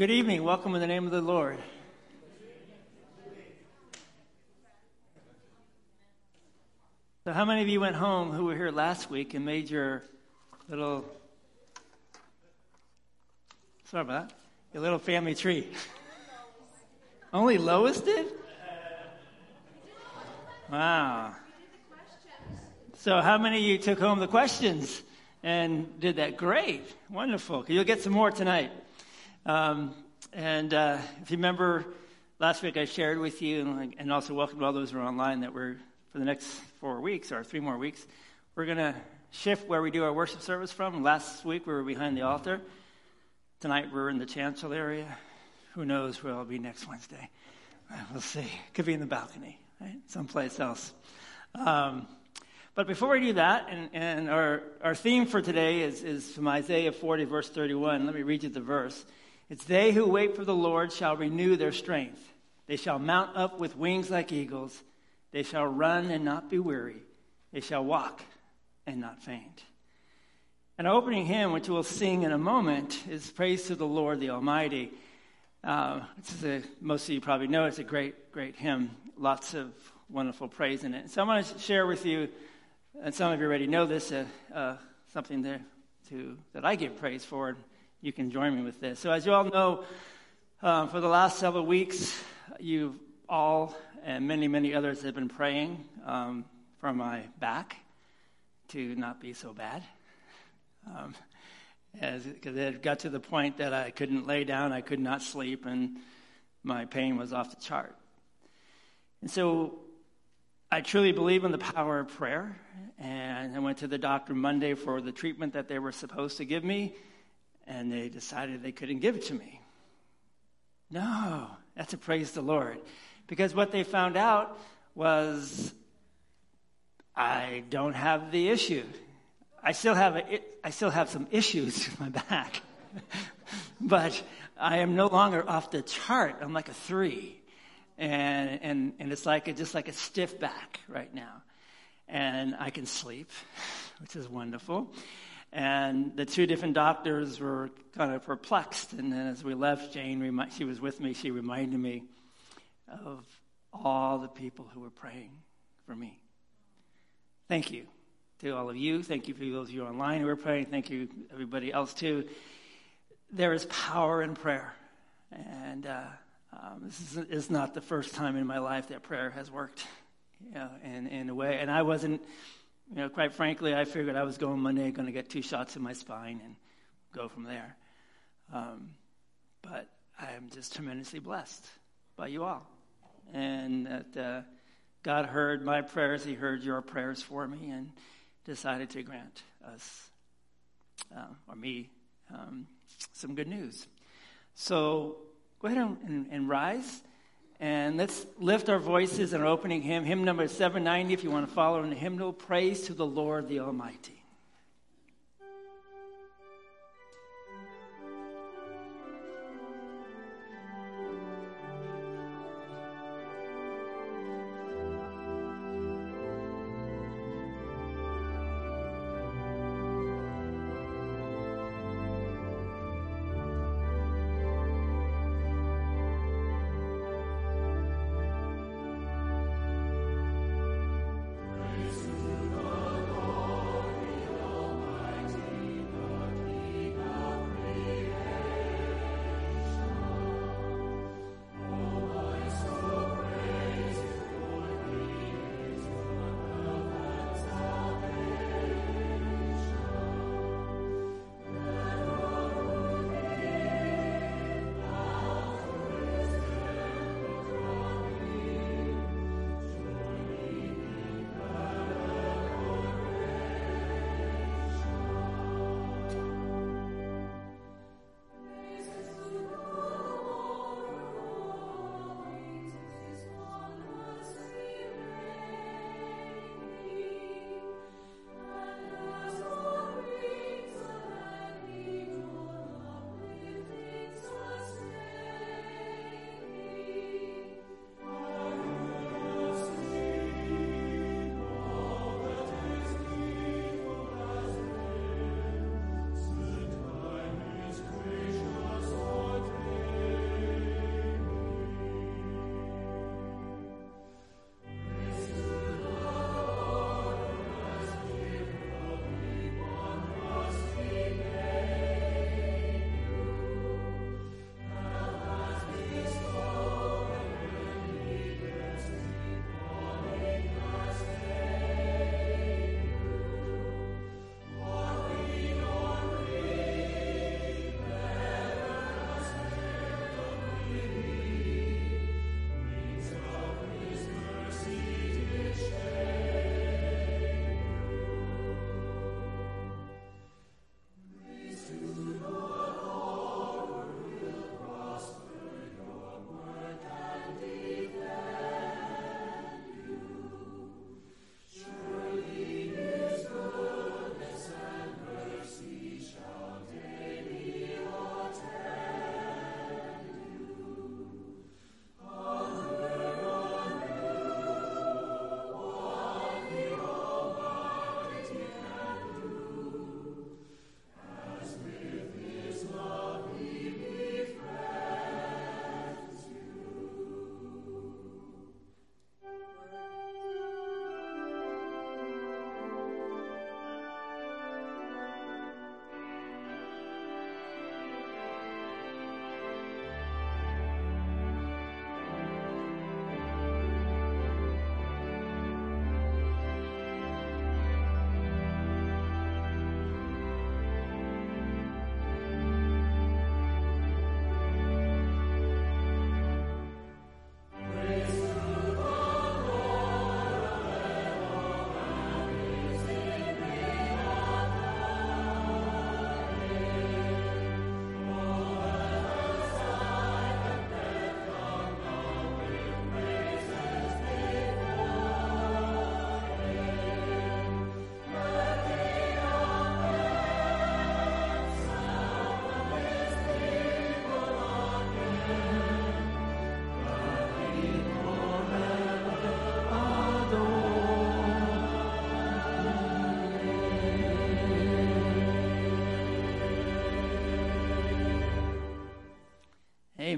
Good evening. Welcome in the name of the Lord. So, how many of you went home who were here last week and made your little, sorry about that, your little family tree? Only Lois did? Wow. So, how many of you took home the questions and did that? Great. Wonderful. You'll get some more tonight. Um, and uh, if you remember, last week I shared with you, and also welcome all those who are online, that we're, for the next four weeks, or three more weeks, we're going to shift where we do our worship service from. Last week we were behind the altar. Tonight we're in the chancel area. Who knows where I'll be next Wednesday? We'll see. Could be in the balcony, right? Someplace else. Um, but before we do that, and, and our, our theme for today is, is from Isaiah 40, verse 31. Let me read you the verse. It's they who wait for the Lord shall renew their strength. They shall mount up with wings like eagles. They shall run and not be weary. They shall walk and not faint. An opening hymn, which we'll sing in a moment, is Praise to the Lord the Almighty. Uh, a, most of you probably know it's a great, great hymn. Lots of wonderful praise in it. So I want to share with you, and some of you already know this, uh, uh, something there to, that I give praise for you can join me with this. So, as you all know, um, for the last several weeks, you've all and many, many others have been praying um, for my back to not be so bad. Um, it got to the point that I couldn't lay down, I could not sleep, and my pain was off the chart. And so I truly believe in the power of prayer, and I went to the doctor Monday for the treatment that they were supposed to give me and they decided they couldn't give it to me. No, that's a praise the Lord. Because what they found out was I don't have the issue. I still have, a, I still have some issues with my back. but I am no longer off the chart. I'm like a three. And, and, and it's like a, just like a stiff back right now. And I can sleep, which is wonderful. And the two different doctors were kind of perplexed. And then as we left, Jane, she was with me, she reminded me of all the people who were praying for me. Thank you to all of you. Thank you for those of you online who are praying. Thank you, everybody else, too. There is power in prayer. And uh, um, this is, is, not the first time in my life that prayer has worked you know, in, in a way. And I wasn't you know, quite frankly, I figured I was going Monday, going to get two shots in my spine and go from there. Um, but I am just tremendously blessed by you all. And that uh, God heard my prayers, He heard your prayers for me, and decided to grant us, uh, or me, um, some good news. So go ahead and, and rise. And let's lift our voices in our opening hymn, hymn number 790, if you want to follow in the hymnal, Praise to the Lord the Almighty.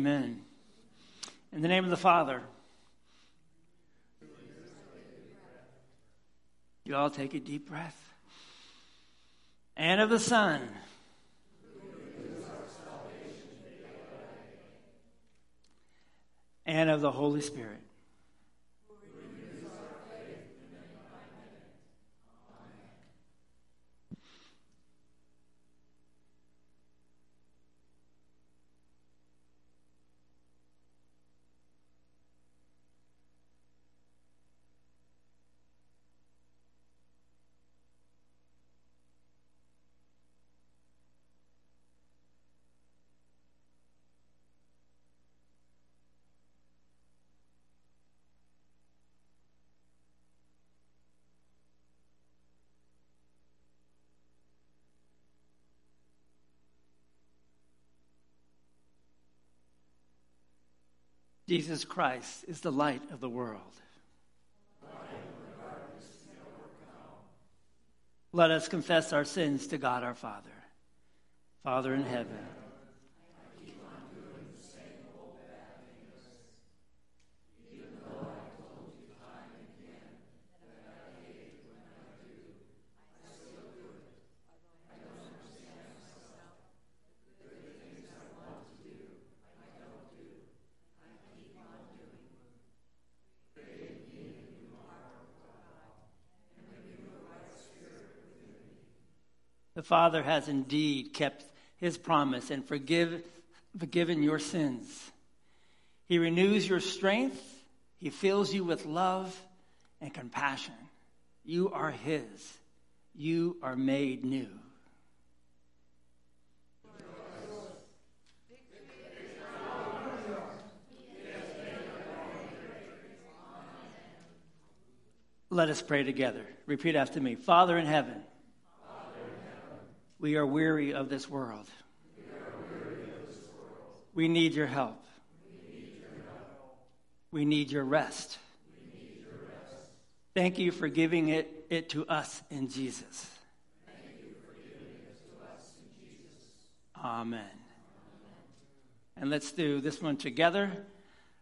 Amen. In the name of the Father. You all take a deep breath. And of the Son. And of the Holy Spirit. Jesus Christ is the light of the world. Let us confess our sins to God our Father. Father in heaven. The Father has indeed kept his promise and forgive, forgiven your sins. He renews your strength, he fills you with love and compassion. You are his, you are made new. Let us pray together. Repeat after me Father in heaven. We are weary of this world. We need your help. We need your rest. Thank you for giving it, it to us in Jesus. Amen. And let's do this one together.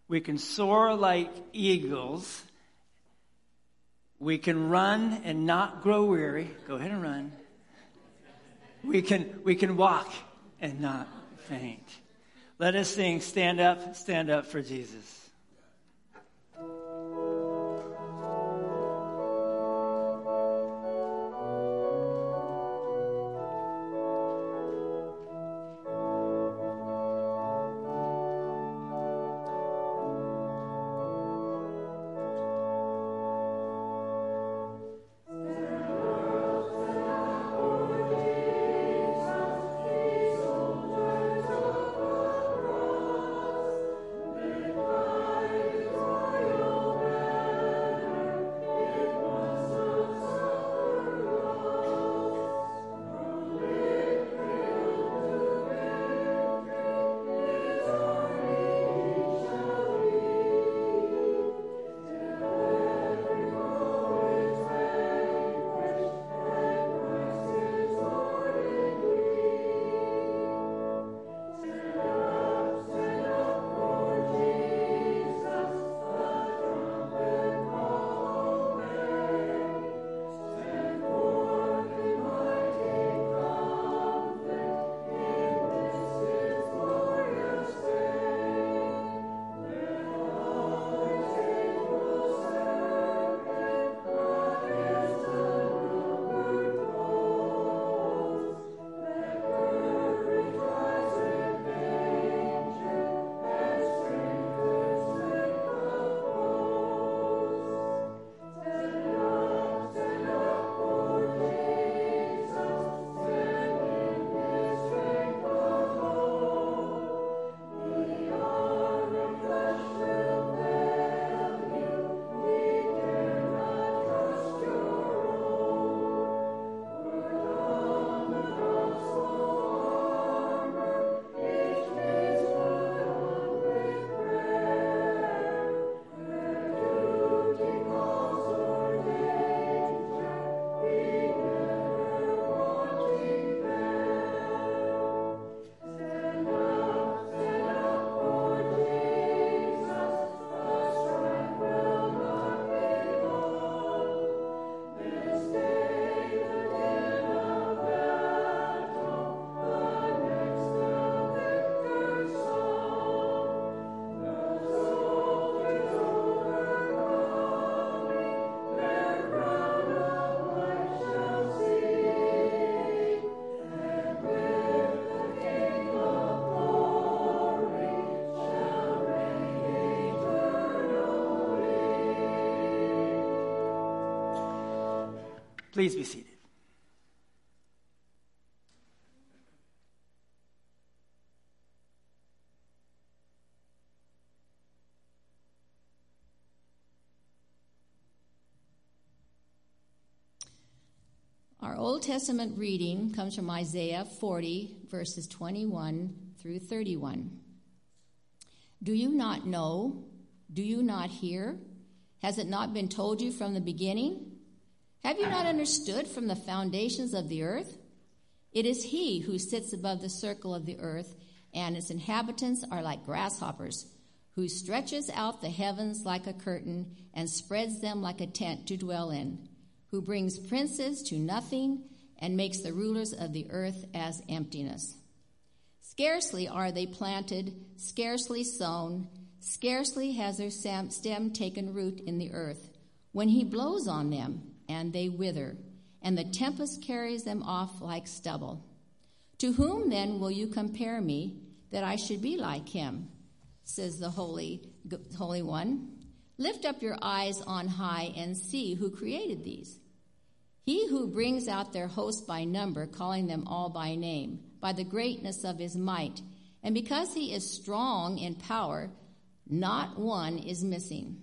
We can soar like eagles. We can run and not grow weary. Go ahead and run we can, we can walk and not faint. Let us sing, Stand Up, Stand Up for Jesus. Please be seated. Our Old Testament reading comes from Isaiah 40, verses 21 through 31. Do you not know? Do you not hear? Has it not been told you from the beginning? Have you not understood from the foundations of the earth? It is He who sits above the circle of the earth, and its inhabitants are like grasshoppers, who stretches out the heavens like a curtain and spreads them like a tent to dwell in who brings princes to nothing and makes the rulers of the earth as emptiness. Scarcely are they planted, scarcely sown, scarcely has their stem taken root in the earth, when he blows on them, and they wither, and the tempest carries them off like stubble. To whom then will you compare me, that I should be like him? says the Holy, Holy One. Lift up your eyes on high and see who created these. He who brings out their host by number, calling them all by name, by the greatness of his might, and because he is strong in power, not one is missing.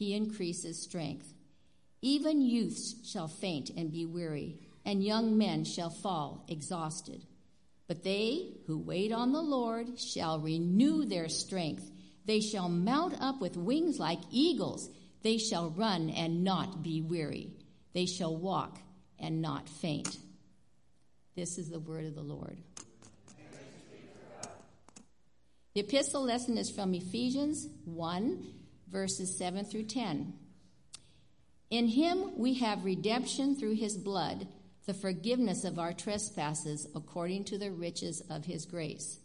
he increases strength. Even youths shall faint and be weary, and young men shall fall exhausted. But they who wait on the Lord shall renew their strength. They shall mount up with wings like eagles. They shall run and not be weary. They shall walk and not faint. This is the word of the Lord. The epistle lesson is from Ephesians 1, verses 7 through 10. In him we have redemption through his blood, the forgiveness of our trespasses according to the riches of his grace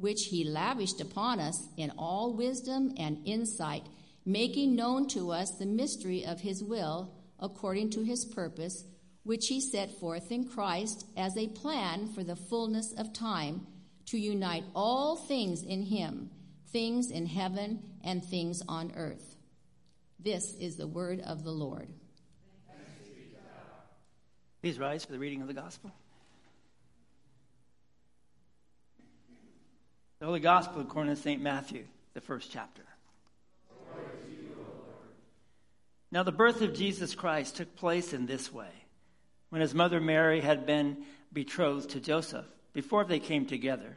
which he lavished upon us in all wisdom and insight, making known to us the mystery of his will according to his purpose, which he set forth in Christ as a plan for the fullness of time to unite all things in him, things in heaven and things on earth. This is the word of the Lord. Please rise for the reading of the gospel. The Holy Gospel according to St. Matthew, the first chapter. now, the birth of Jesus Christ took place in this way. When his mother Mary had been betrothed to Joseph, before they came together,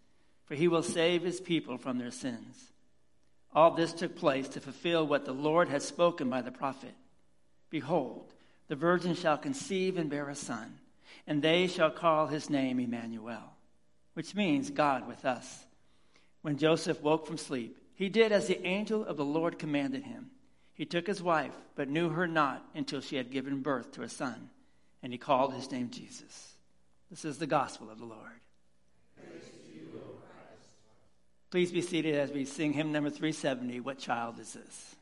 for he will save his people from their sins. All this took place to fulfill what the Lord had spoken by the prophet Behold, the virgin shall conceive and bear a son, and they shall call his name Emmanuel which means God with us. When Joseph woke from sleep, he did as the angel of the Lord commanded him. He took his wife, but knew her not until she had given birth to a son, and he called his name Jesus. This is the gospel of the Lord. You, Please be seated as we sing hymn number 370 What Child Is This?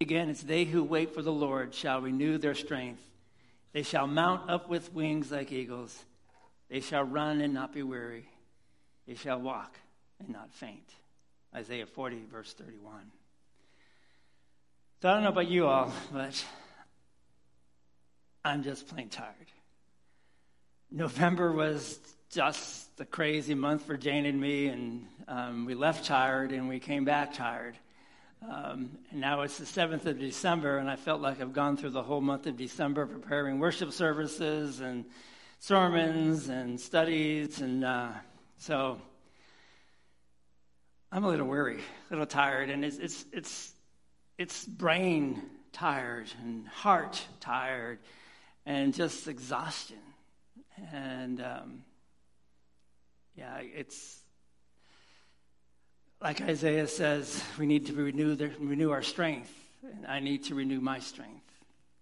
Again, it's they who wait for the Lord shall renew their strength. They shall mount up with wings like eagles. They shall run and not be weary. They shall walk and not faint. Isaiah 40, verse 31. So I don't know about you all, but I'm just plain tired. November was just the crazy month for Jane and me, and um, we left tired and we came back tired. Um, and now it's the 7th of December, and I felt like I've gone through the whole month of December preparing worship services and sermons and studies. And uh, so I'm a little weary, a little tired, and it's, it's, it's, it's brain tired and heart tired and just exhaustion. And um, yeah, it's like Isaiah says, we need to renew, the, renew our strength. And I need to renew my strength.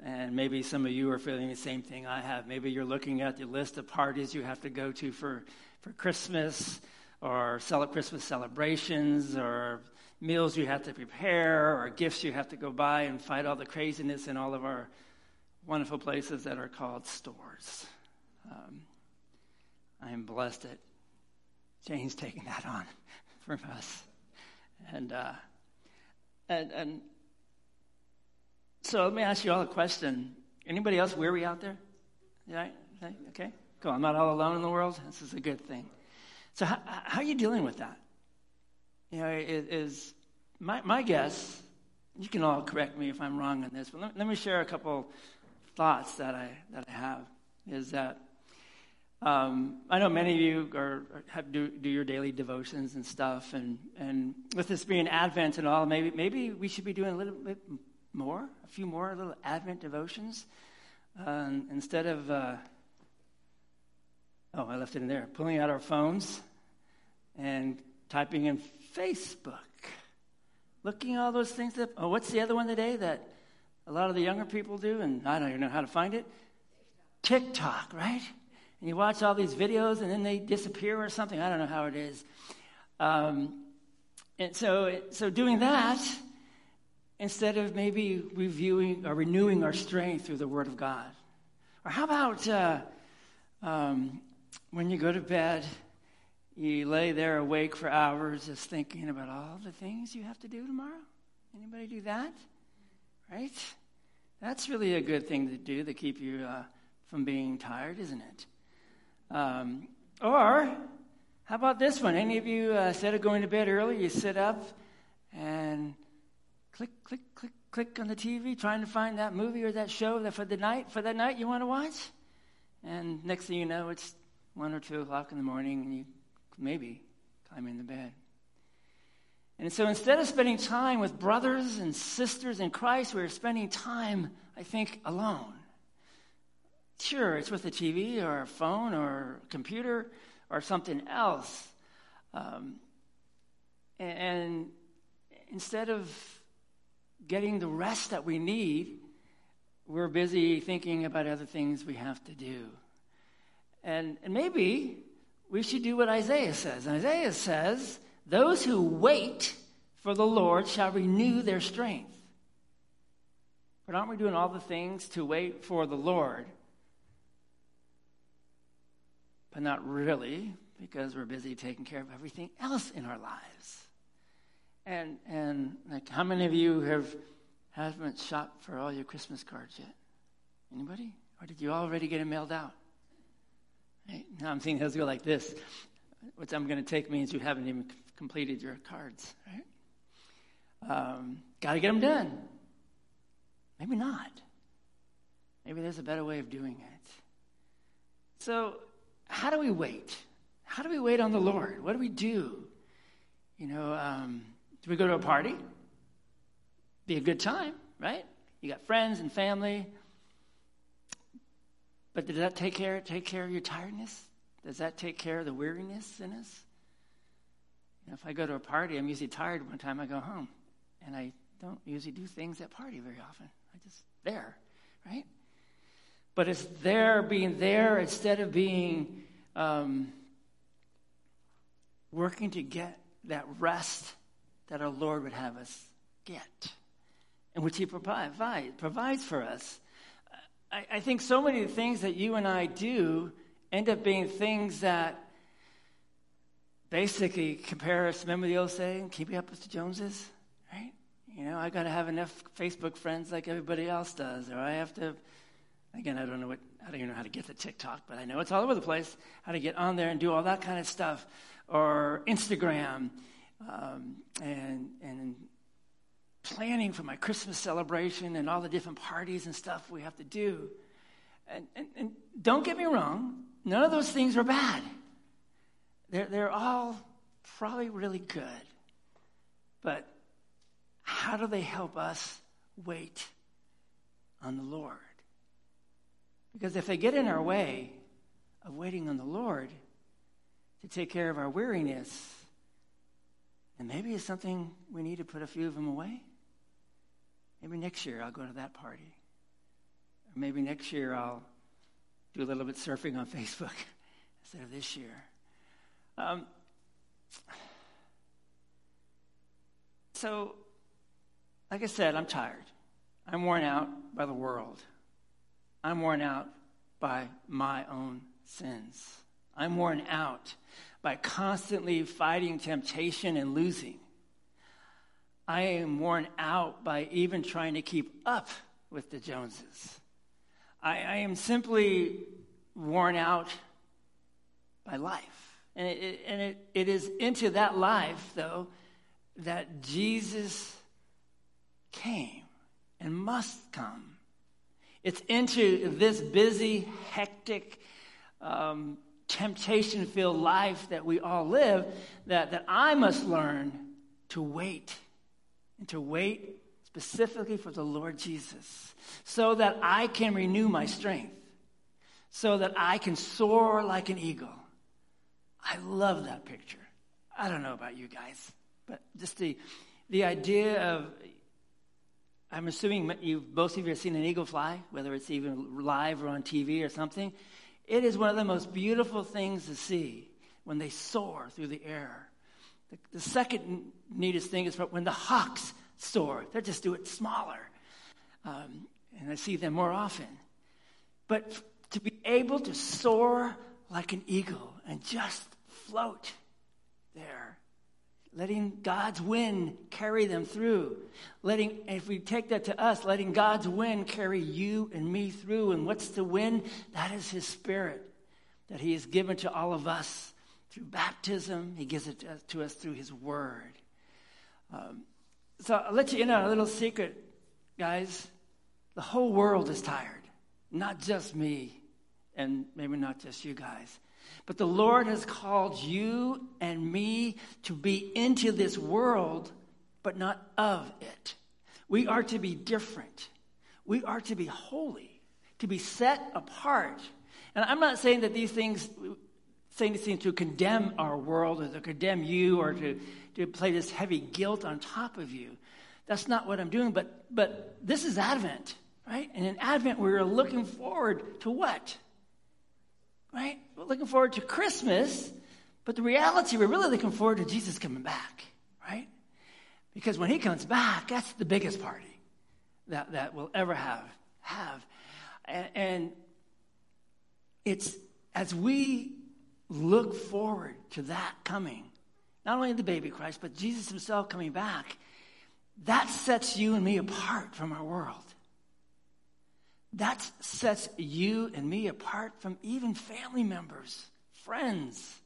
And maybe some of you are feeling the same thing I have. Maybe you're looking at the list of parties you have to go to for, for Christmas or cel- Christmas celebrations or meals you have to prepare or gifts you have to go buy and fight all the craziness in all of our wonderful places that are called stores. Um, I am blessed that Jane's taking that on from us. And, uh, and, and so let me ask you all a question. Anybody else weary out there? Yeah, okay, cool. I'm not all alone in the world. This is a good thing. So how, how are you dealing with that? You know, is my, my guess, you can all correct me if I'm wrong on this, but let, let me share a couple thoughts that I, that I have, is that um, I know many of you are, have do, do your daily devotions and stuff, and, and with this being Advent and all, maybe maybe we should be doing a little bit more, a few more little Advent devotions, um, instead of uh, oh, I left it in there, pulling out our phones and typing in Facebook, looking all those things up. Oh, what's the other one today that a lot of the younger people do, and I don't even know how to find it. TikTok, right? And you watch all these videos and then they disappear or something. I don't know how it is. Um, and so, so doing that instead of maybe reviewing or renewing our strength through the Word of God. Or how about uh, um, when you go to bed, you lay there awake for hours just thinking about all the things you have to do tomorrow? Anybody do that? Right? That's really a good thing to do to keep you uh, from being tired, isn't it? Um, or how about this one? Any of you, uh, instead of going to bed early, you sit up and click, click, click, click on the TV, trying to find that movie or that show that for the night for that night you want to watch, and next thing you know, it's one or two o'clock in the morning, and you maybe climb into bed. And so instead of spending time with brothers and sisters in Christ, we're spending time, I think, alone. Sure, it's with a TV or a phone or a computer or something else. Um, and instead of getting the rest that we need, we're busy thinking about other things we have to do. And, and maybe we should do what Isaiah says. Isaiah says, Those who wait for the Lord shall renew their strength. But aren't we doing all the things to wait for the Lord? But not really, because we're busy taking care of everything else in our lives. And, and like, how many of you have haven't shopped for all your Christmas cards yet? Anybody? Or did you already get them mailed out? Right? Now I'm seeing those go like this, which I'm going to take means you haven't even completed your cards, right? Um, Got to get them done. Maybe not. Maybe there's a better way of doing it. So, how do we wait? How do we wait on the Lord? What do we do? You know, um, do we go to a party? Be a good time, right? You got friends and family. But does that take care, take care of your tiredness? Does that take care of the weariness in us? You know, if I go to a party, I'm usually tired one time I go home. And I don't usually do things at party very often. I just there, right? But it's there being there instead of being um, working to get that rest that our Lord would have us get, and which He provide, provides for us. I, I think so many things that you and I do end up being things that basically compare us. Remember the old saying, keeping up with the Joneses, right? You know, I got to have enough Facebook friends like everybody else does, or I have to. Again, I don't know what I don't even know how to get to TikTok, but I know it's all over the place. How to get on there and do all that kind of stuff, or Instagram, um, and and planning for my Christmas celebration and all the different parties and stuff we have to do. And, and, and don't get me wrong, none of those things are bad. They're, they're all probably really good. But how do they help us wait on the Lord? Because if they get in our way of waiting on the Lord to take care of our weariness, then maybe it's something we need to put a few of them away. Maybe next year I'll go to that party. Or maybe next year I'll do a little bit surfing on Facebook instead of this year. Um, so, like I said, I'm tired. I'm worn out by the world. I'm worn out by my own sins. I'm worn out by constantly fighting temptation and losing. I am worn out by even trying to keep up with the Joneses. I, I am simply worn out by life. And, it, and it, it is into that life, though, that Jesus came and must come. It's into this busy, hectic, um, temptation filled life that we all live that, that I must learn to wait and to wait specifically for the Lord Jesus so that I can renew my strength, so that I can soar like an eagle. I love that picture. I don't know about you guys, but just the, the idea of, I'm assuming you, most of you have seen an eagle fly, whether it's even live or on TV or something. It is one of the most beautiful things to see when they soar through the air. The, the second neatest thing is when the hawks soar, they just do it smaller. Um, and I see them more often. But to be able to soar like an eagle and just float there, letting God's wind carry them through, letting, if we take that to us, letting God's wind carry you and me through. And what's the wind? That is His Spirit that He has given to all of us through baptism. He gives it to us through His Word. Um, so I'll let you in on a little secret, guys. The whole world is tired, not just me, and maybe not just you guys. But the Lord has called you and me to be into this world, but not of it. We are to be different. We are to be holy, to be set apart. And I'm not saying that these things, saying these things to condemn our world or to condemn you or to, to play this heavy guilt on top of you. That's not what I'm doing, but, but this is Advent, right? And in Advent, we're looking forward to what? Right? We're looking forward to Christmas, but the reality, we're really looking forward to Jesus coming back, right? Because when he comes back, that's the biggest party that, that we'll ever have. have. And, and it's as we look forward to that coming, not only the baby Christ, but Jesus himself coming back, that sets you and me apart from our world. That sets you and me apart from even family members, friends,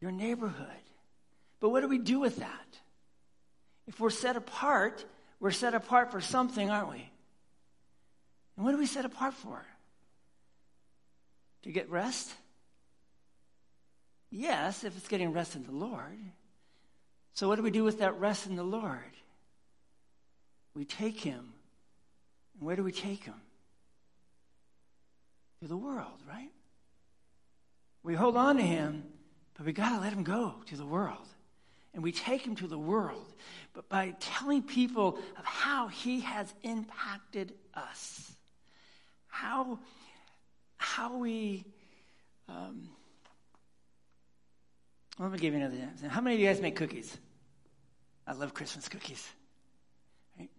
your neighborhood. But what do we do with that? If we're set apart, we're set apart for something, aren't we? And what are we set apart for? To get rest? Yes, if it's getting rest in the Lord. So, what do we do with that rest in the Lord? We take Him. And where do we take Him? To the world, right? We hold on to Him, but we got to let Him go to the world and we take him to the world, but by telling people of how he has impacted us, how, how we. Um, let me give you another example. How many of you guys make cookies? I love Christmas cookies. Right?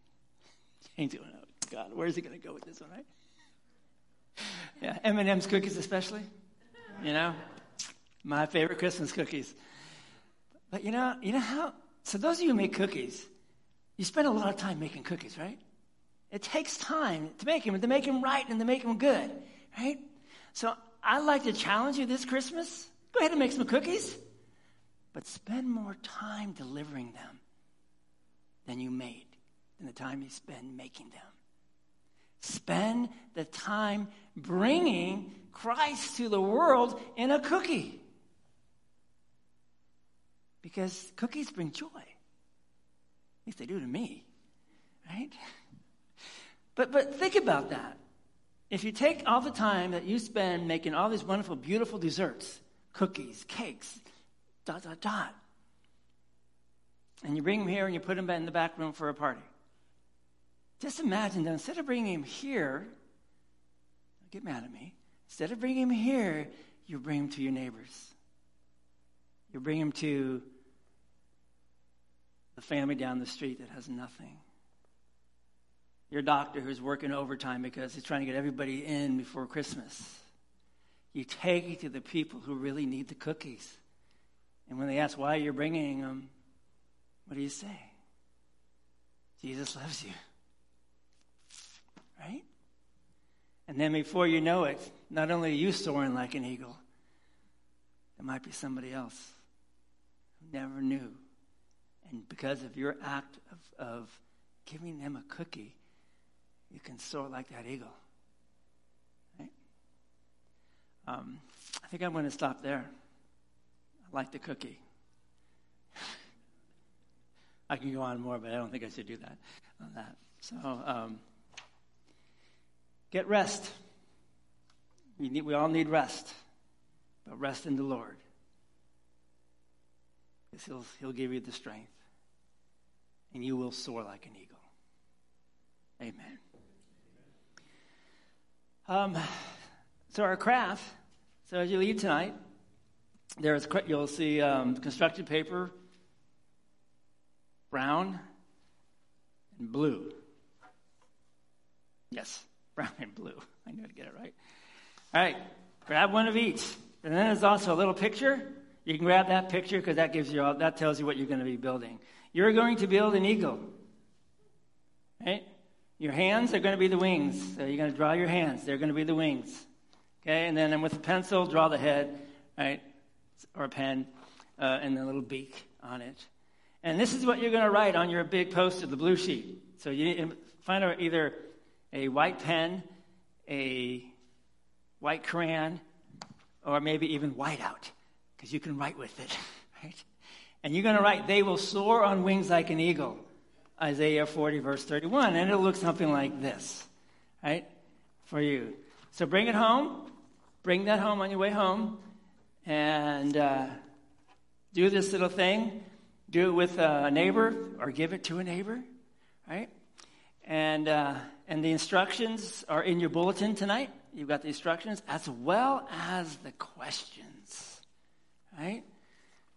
Ain't doing it. God, where's he going to go with this one, right? Yeah, M&M's cookies especially. You know, my favorite Christmas cookies. But you know, you know how? So those of you who make cookies, you spend a lot of time making cookies, right? It takes time to make them, to make them right and to make them good, right? So I'd like to challenge you this Christmas. Go ahead and make some cookies, but spend more time delivering them than you made in the time you spend making them. Spend the time bringing Christ to the world in a cookie. Because cookies bring joy. At least they do to me, right? But, but think about that. If you take all the time that you spend making all these wonderful, beautiful desserts, cookies, cakes, dot, dot, dot, and you bring them here and you put them in the back room for a party. Just imagine that instead of bringing him here, don't get mad at me, instead of bringing him here, you bring him to your neighbors. You bring him to the family down the street that has nothing. Your doctor who's working overtime because he's trying to get everybody in before Christmas. You take it to the people who really need the cookies. And when they ask why you're bringing them, what do you say? Jesus loves you. Right? And then before you know it, not only are you soaring like an eagle, there might be somebody else who never knew and because of your act of, of giving them a cookie, you can soar like that eagle. Right? Um, I think I'm going to stop there. I like the cookie. I can go on more, but I don't think I should do that on that. So, um, get rest. We, need, we all need rest, but rest in the Lord. He'll, he'll give you the strength and you will soar like an eagle. Amen. Um, so our craft. So as you leave tonight, there's you'll see um, construction paper, brown and blue. Yes, brown and blue. I knew to get it right. All right, grab one of each, and then there's also a little picture. You can grab that picture because that gives you all, that tells you what you're going to be building. You're going to build an eagle. Right? Your hands are going to be the wings. So you're going to draw your hands. They're going to be the wings. Okay, and then with a pencil, draw the head, right, or a pen, uh, and the little beak on it. And this is what you're going to write on your big poster, the blue sheet. So you need to find out either a white pen, a white crayon, or maybe even whiteout, because you can write with it, right? And you're going to write, they will soar on wings like an eagle. Isaiah 40, verse 31. And it'll look something like this, right? For you. So bring it home. Bring that home on your way home. And uh, do this little thing. Do it with a neighbor or give it to a neighbor, right? And, uh, and the instructions are in your bulletin tonight. You've got the instructions as well as the questions, right?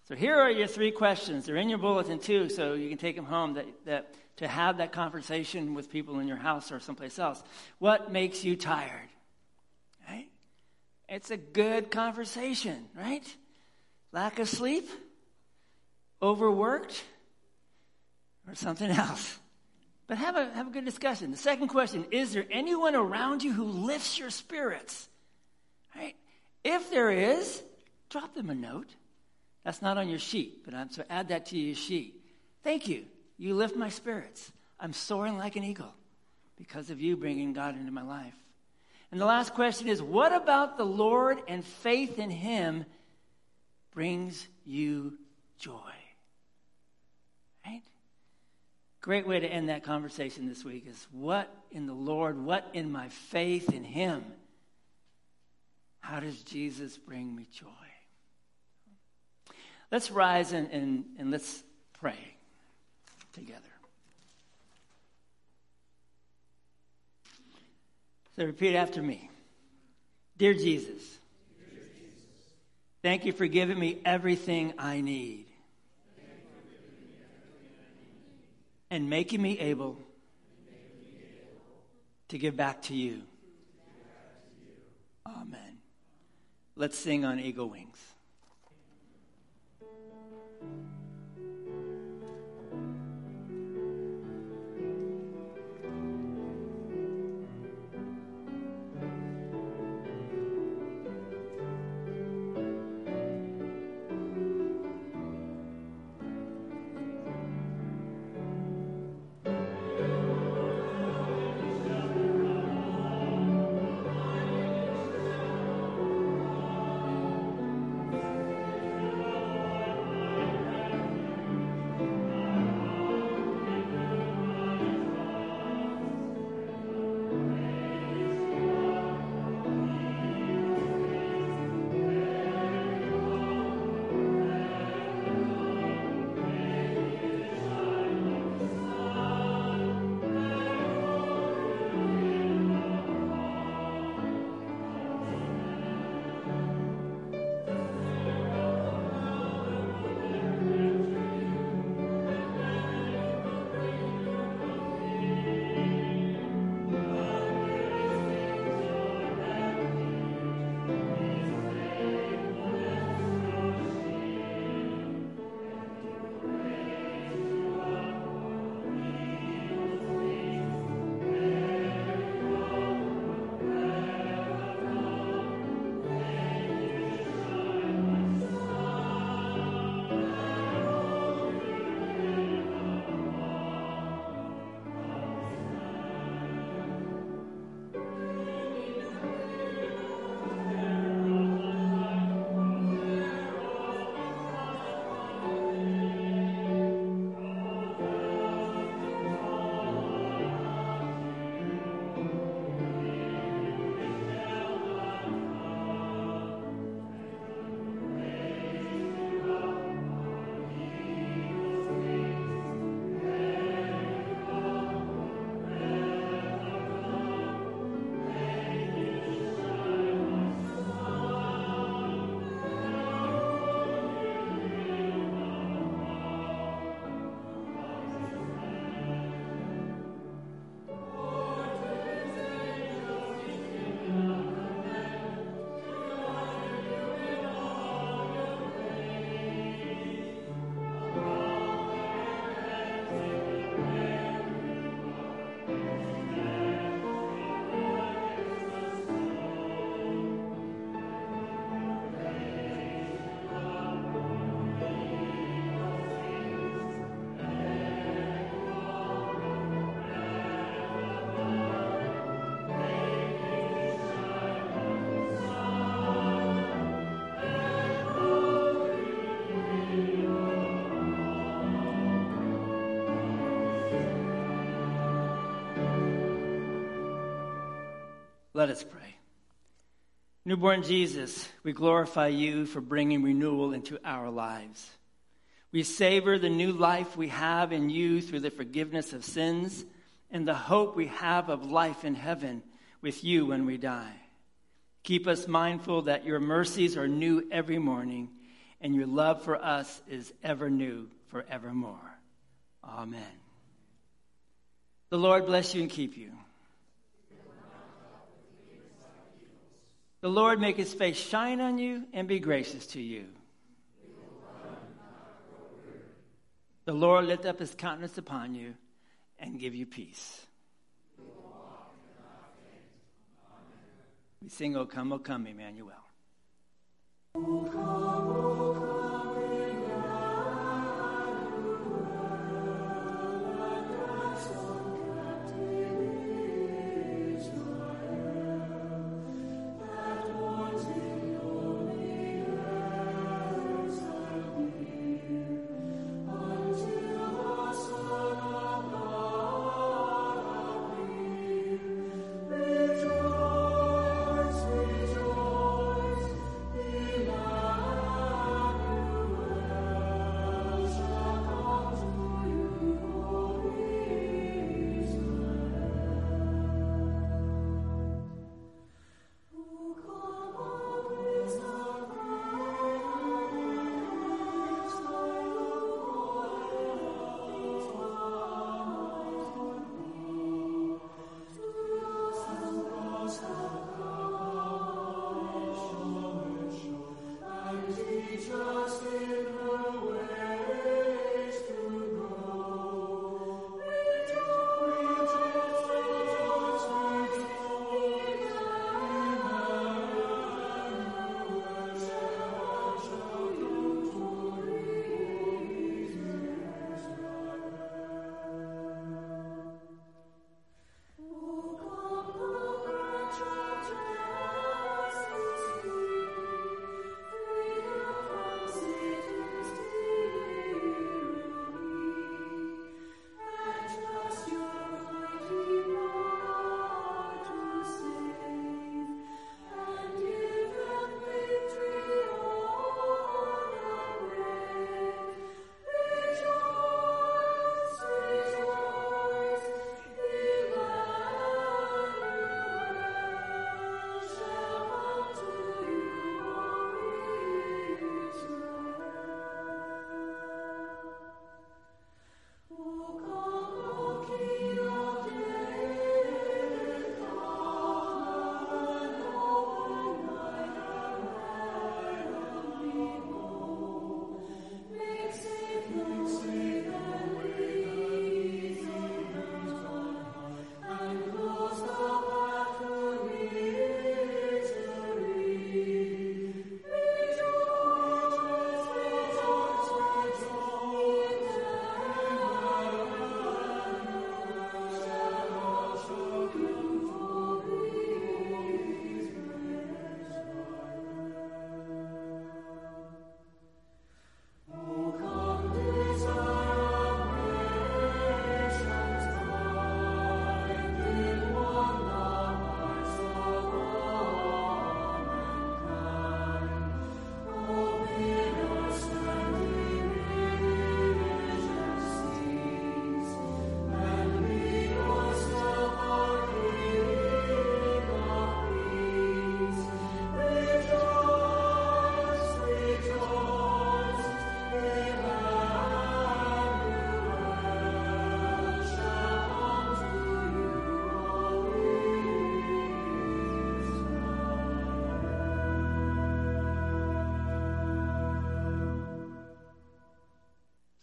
So here are your three questions. They're in your bulletin too, so you can take them home that, that, to have that conversation with people in your house or someplace else. What makes you tired? Right? It's a good conversation, right? Lack of sleep? Overworked? Or something else? But have a, have a good discussion. The second question Is there anyone around you who lifts your spirits? Right? If there is, drop them a note. That's not on your sheet, but I'm, so add that to your sheet. Thank you. You lift my spirits. I'm soaring like an eagle because of you bringing God into my life. And the last question is what about the Lord and faith in Him brings you joy? Right? Great way to end that conversation this week is what in the Lord, what in my faith in Him? How does Jesus bring me joy? Let's rise and, and, and let's pray together. So repeat after me. Dear Jesus, thank you for giving me everything I need and making me able to give back to you. Amen. Let's sing on Eagle Wings. Let us pray. Newborn Jesus, we glorify you for bringing renewal into our lives. We savor the new life we have in you through the forgiveness of sins and the hope we have of life in heaven with you when we die. Keep us mindful that your mercies are new every morning and your love for us is ever new forevermore. Amen. The Lord bless you and keep you. The Lord make his face shine on you and be gracious to you. The Lord lift up his countenance upon you and give you peace. We sing, O come, O come, Emmanuel. O come, o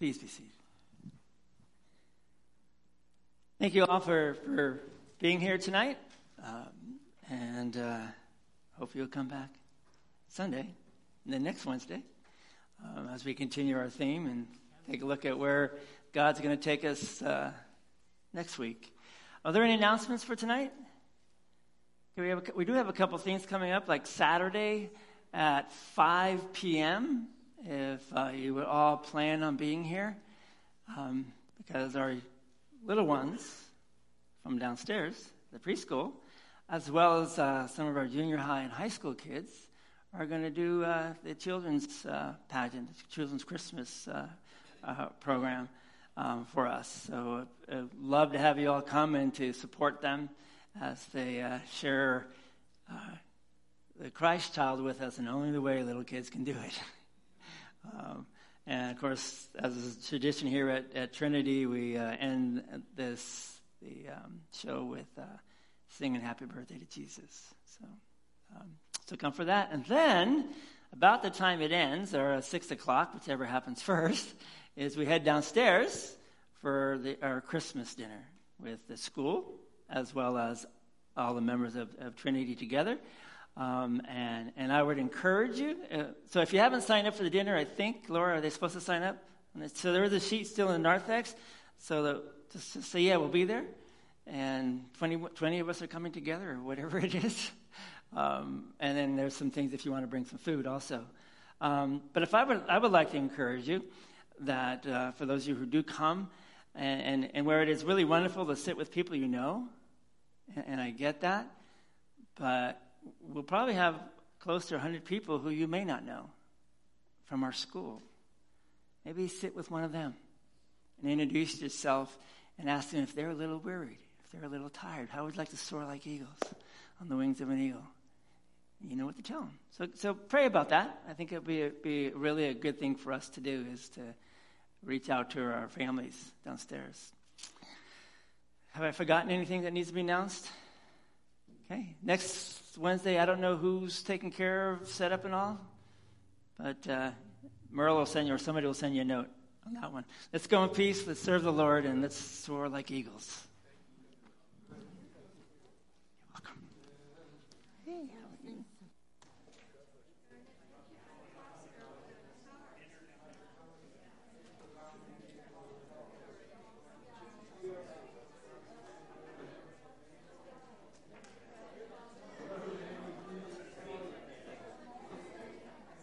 Please be seated. Thank you all for, for being here tonight. Um, and uh, hope you'll come back Sunday and then next Wednesday um, as we continue our theme and take a look at where God's going to take us uh, next week. Are there any announcements for tonight? We, a, we do have a couple things coming up, like Saturday at 5 p.m if uh, you would all plan on being here, um, because our little ones from downstairs, the preschool, as well as uh, some of our junior high and high school kids, are going to do uh, the children's uh, pageant, the children's Christmas uh, uh, program um, for us. So I'd love to have you all come and to support them as they share the Christ child with us, and only the way little kids can do it. um, and of course, as is tradition here at, at Trinity, we end this the um, show with singing Happy Birthday to Jesus. So, um, so come for that. And then, about the time it ends, or 6 o'clock, whichever happens first, is we head downstairs for the, our Christmas dinner with the school as well as all the members of, of Trinity together. Um, and, and I would encourage you. Uh, so if you haven't signed up for the dinner, I think, Laura, are they supposed to sign up? So there is a sheet still in the narthex. So the, just say, yeah, we'll be there and 20, 20 of us are coming together, or whatever it is. Um, and then there's some things if you want to bring some food also. Um, but if I would, I would like to encourage you that uh, for those of you who do come, and, and, and, where it is really wonderful to sit with people you know, and, and I get that, but we'll probably have close to 100 people who you may not know from our school. Maybe sit with one of them and introduce yourself and ask them if they're a little worried if they're a little tired, how would you like to soar like eagles on the wings of an eagle? You know what to tell them. So, so pray about that. I think it would be, be really a good thing for us to do is to reach out to our families downstairs. Have I forgotten anything that needs to be announced? Okay. Next Wednesday, I don't know who's taking care of setup and all, but uh, Merle will send you, or somebody will send you a note on that one. Let's go in peace. Let's serve the Lord, and let's soar like eagles.